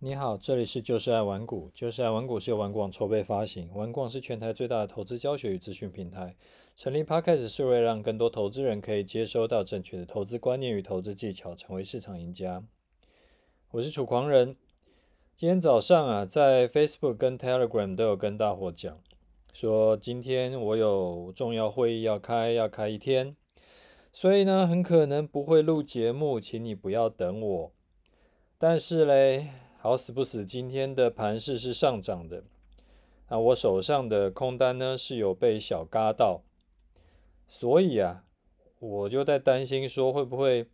你好，这里是就是爱玩股。就是爱玩股是由玩广筹备发行，玩广是全台最大的投资教学与资讯平台。成立 Podcast 是为了让更多投资人可以接收到正确的投资观念与投资技巧，成为市场赢家。我是楚狂人。今天早上啊，在 Facebook 跟 Telegram 都有跟大伙讲，说今天我有重要会议要开，要开一天，所以呢，很可能不会录节目，请你不要等我。但是嘞。好死不死，今天的盘势是上涨的，那我手上的空单呢是有被小嘎到，所以啊，我就在担心说会不会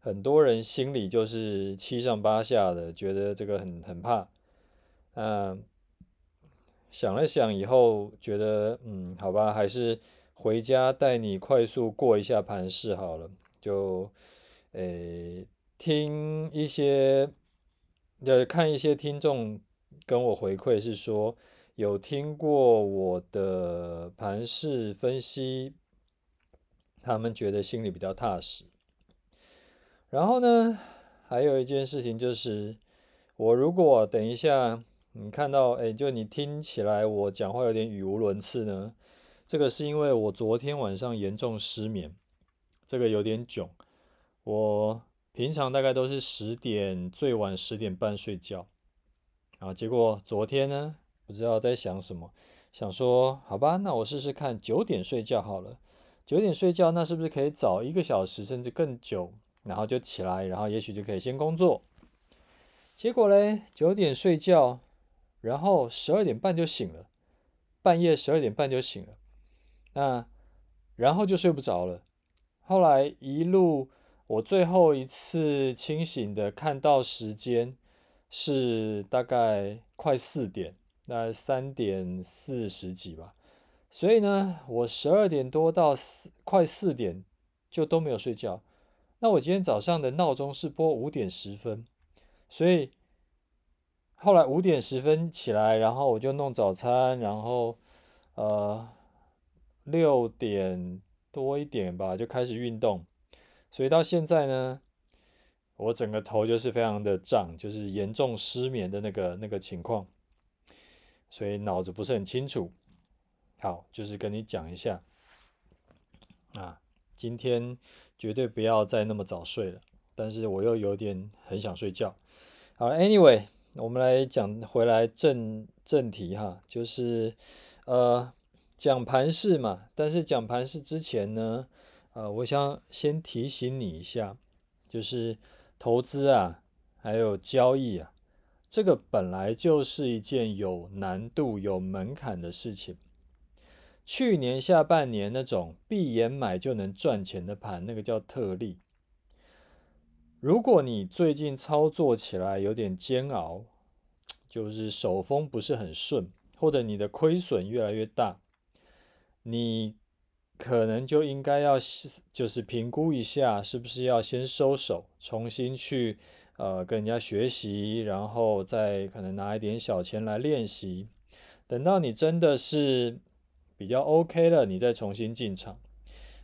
很多人心里就是七上八下的，觉得这个很很怕。嗯，想了想以后，觉得嗯，好吧，还是回家带你快速过一下盘势好了，就诶听一些。呃，看一些听众跟我回馈是说，有听过我的盘式分析，他们觉得心里比较踏实。然后呢，还有一件事情就是，我如果等一下你看到，哎，就你听起来我讲话有点语无伦次呢，这个是因为我昨天晚上严重失眠，这个有点囧，我。平常大概都是十点，最晚十点半睡觉，啊，结果昨天呢，不知道在想什么，想说好吧，那我试试看九点睡觉好了，九点睡觉，那是不是可以早一个小时甚至更久，然后就起来，然后也许就可以先工作。结果嘞，九点睡觉，然后十二点半就醒了，半夜十二点半就醒了，那然后就睡不着了，后来一路。我最后一次清醒的看到时间是大概快四点，那三点四十几吧。所以呢，我十二点多到四快四点就都没有睡觉。那我今天早上的闹钟是播五点十分，所以后来五点十分起来，然后我就弄早餐，然后呃六点多一点吧就开始运动。所以到现在呢，我整个头就是非常的胀，就是严重失眠的那个那个情况，所以脑子不是很清楚。好，就是跟你讲一下，啊，今天绝对不要再那么早睡了。但是我又有点很想睡觉。好，Anyway，我们来讲回来正正题哈，就是呃讲盘势嘛。但是讲盘势之前呢，呃，我想先提醒你一下，就是投资啊，还有交易啊，这个本来就是一件有难度、有门槛的事情。去年下半年那种闭眼买就能赚钱的盘，那个叫特例。如果你最近操作起来有点煎熬，就是手风不是很顺，或者你的亏损越来越大，你。可能就应该要就是评估一下，是不是要先收手，重新去呃跟人家学习，然后再可能拿一点小钱来练习。等到你真的是比较 OK 了，你再重新进场。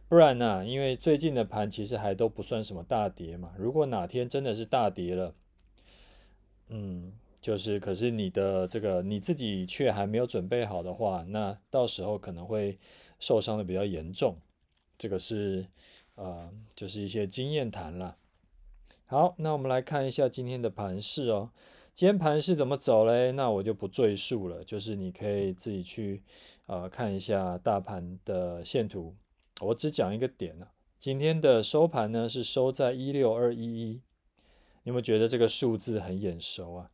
不然呢、因为最近的盘其实还都不算什么大跌嘛。如果哪天真的是大跌了，嗯，就是可是你的这个你自己却还没有准备好的话，那到时候可能会。受伤的比较严重，这个是呃，就是一些经验谈了。好，那我们来看一下今天的盘势哦。今天盘势怎么走嘞？那我就不赘述了，就是你可以自己去呃看一下大盘的线图。我只讲一个点呢、啊，今天的收盘呢是收在一六二一一。你有没有觉得这个数字很眼熟啊？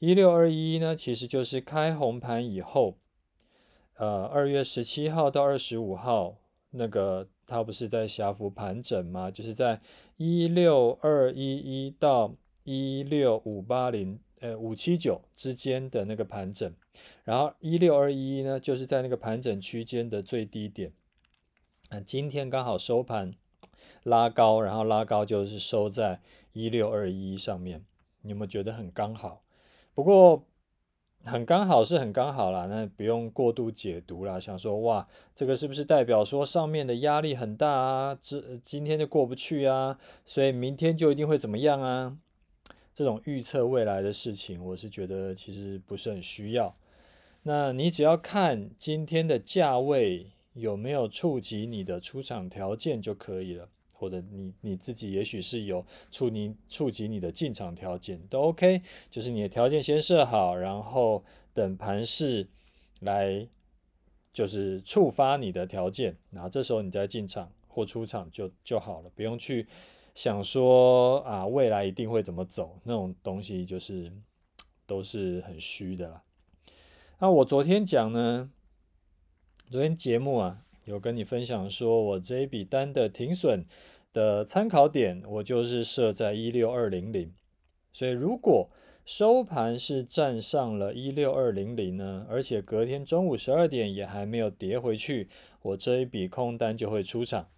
一六二一一呢，其实就是开红盘以后。呃，二月十七号到二十五号，那个它不是在狭幅盘整吗？就是在一六二一一到一六五八零，呃，五七九之间的那个盘整，然后一六二一一呢，就是在那个盘整区间的最低点。啊，今天刚好收盘拉高，然后拉高就是收在一六二一一上面，你有没有觉得很刚好？不过。很刚好是很刚好啦，那不用过度解读啦。想说哇，这个是不是代表说上面的压力很大啊？这今天就过不去啊，所以明天就一定会怎么样啊？这种预测未来的事情，我是觉得其实不是很需要。那你只要看今天的价位有没有触及你的出场条件就可以了，或者你你自己也许是有触你触及你的进场条件都 OK，就是你的条件先设好，然后等盘势来就是触发你的条件，然后这时候你再进场或出场就就好了，不用去想说啊未来一定会怎么走，那种东西就是都是很虚的啦。那我昨天讲呢，昨天节目啊有跟你分享说，我这一笔单的停损的参考点，我就是设在一六二零零，所以如果收盘是站上了一六二零零呢，而且隔天中午十二点也还没有跌回去，我这一笔空单就会出场。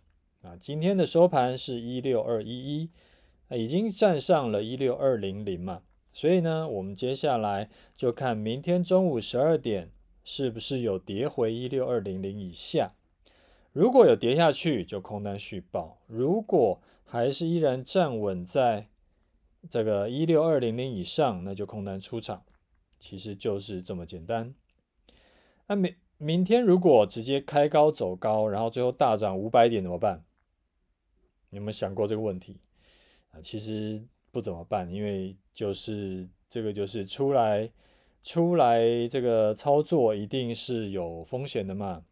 啊，今天的收盘是一六二一一，已经站上了一六二零零嘛。所以呢，我们接下来就看明天中午十二点是不是有跌回一六二零零以下。如果有跌下去，就空单续抱；如果还是依然站稳在这个一六二零零以上，那就空单出场。其实就是这么简单。那明明天如果直接开高走高，然后最后大涨五百点怎么办？你有没有想过这个问题？啊，其实。不怎么办，因为就是这个就是出来出来这个操作一定是有风险的嘛，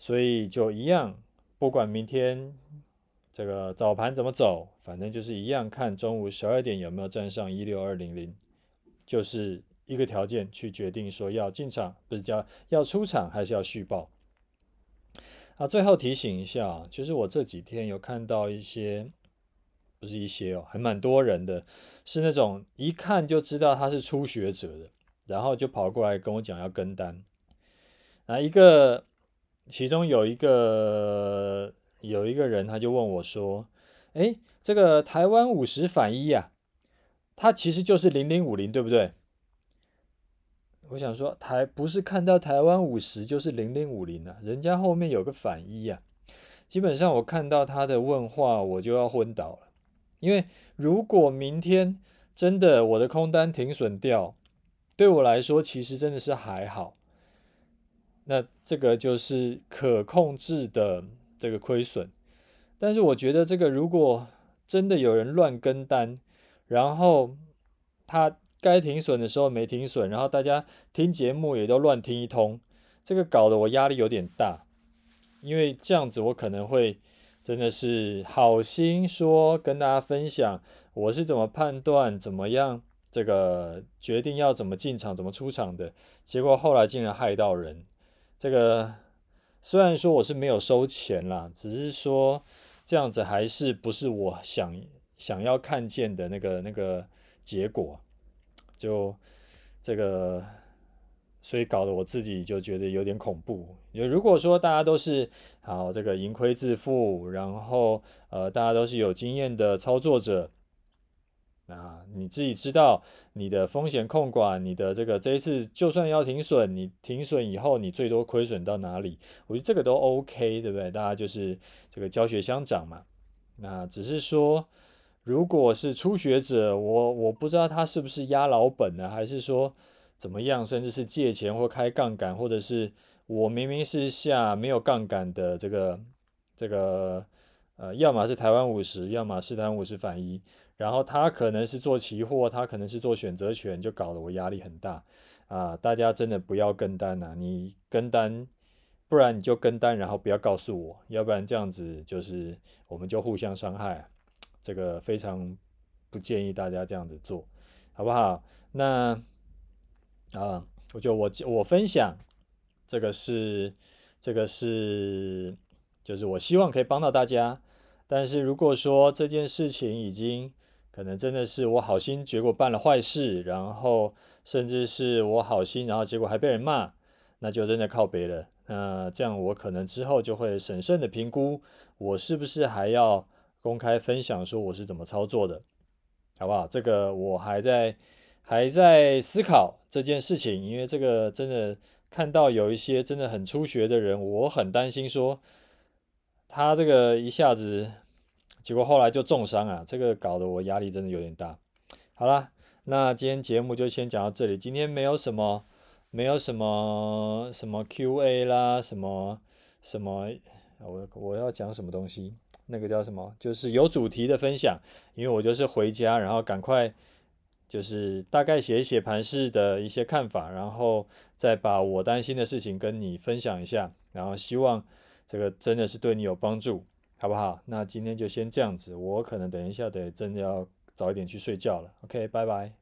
所以就一样，不管明天这个早盘怎么走，反正就是一样，看中午十二点有没有站上一六二零零，就是一个条件去决定说要进场，不是叫要出场还是要续报。啊，最后提醒一下，就是我这几天有看到一些。不是一些哦，还蛮多人的，是那种一看就知道他是初学者的，然后就跑过来跟我讲要跟单。那一个，其中有一个有一个人，他就问我说：“哎，这个台湾五十反一呀，它其实就是零零五零，对不对？”我想说，台不是看到台湾五十就是零零五零啊，人家后面有个反一呀。基本上我看到他的问话，我就要昏倒了。因为如果明天真的我的空单停损掉，对我来说其实真的是还好。那这个就是可控制的这个亏损。但是我觉得这个如果真的有人乱跟单，然后他该停损的时候没停损，然后大家听节目也都乱听一通，这个搞得我压力有点大。因为这样子我可能会。真的是好心说跟大家分享，我是怎么判断，怎么样这个决定要怎么进场，怎么出场的，结果后来竟然害到人。这个虽然说我是没有收钱啦，只是说这样子还是不是我想想要看见的那个那个结果，就这个。所以搞得我自己就觉得有点恐怖。如果说大家都是好这个盈亏自负，然后呃大家都是有经验的操作者，啊你自己知道你的风险控管，你的这个这一次就算要停损，你停损以后你最多亏损到哪里？我觉得这个都 OK，对不对？大家就是这个教学相长嘛。那只是说，如果是初学者，我我不知道他是不是压老本呢，还是说？怎么样？甚至是借钱或开杠杆，或者是我明明是下没有杠杆的这个这个呃，要么是台湾五十，要么是台湾五十反一，然后他可能是做期货，他可能是做选择权，就搞得我压力很大啊！大家真的不要跟单呐、你跟单，不然你就跟单，然后不要告诉我，要不然这样子就是我们就互相伤害，这个非常不建议大家这样子做，好不好？那。啊，我就我我分享，这个是这个是，就是我希望可以帮到大家。但是如果说这件事情已经可能真的是我好心，结果办了坏事，然后甚至是我好心，然后结果还被人骂，那就真的靠北了。那这样我可能之后就会审慎的评估，我是不是还要公开分享说我是怎么操作的，好不好？这个我还在。还在思考这件事情，因为这个真的看到有一些真的很初学的人，我很担心说他这个一下子，结果后来就重伤啊，这个搞得我压力真的有点大。好啦，那今天节目就先讲到这里。今天没有什么，没有什么什么 Q&A 啦，什么什么，我我要讲什么东西？那个叫什么？就是有主题的分享。因为我就是回家，然后赶快就是大概写一写盘势的一些看法，然后再把我担心的事情跟你分享一下，然后希望这个真的是对你有帮助，好不好？那今天就先这样子，我可能等一下得真的要早一点去睡觉了。OK，拜拜。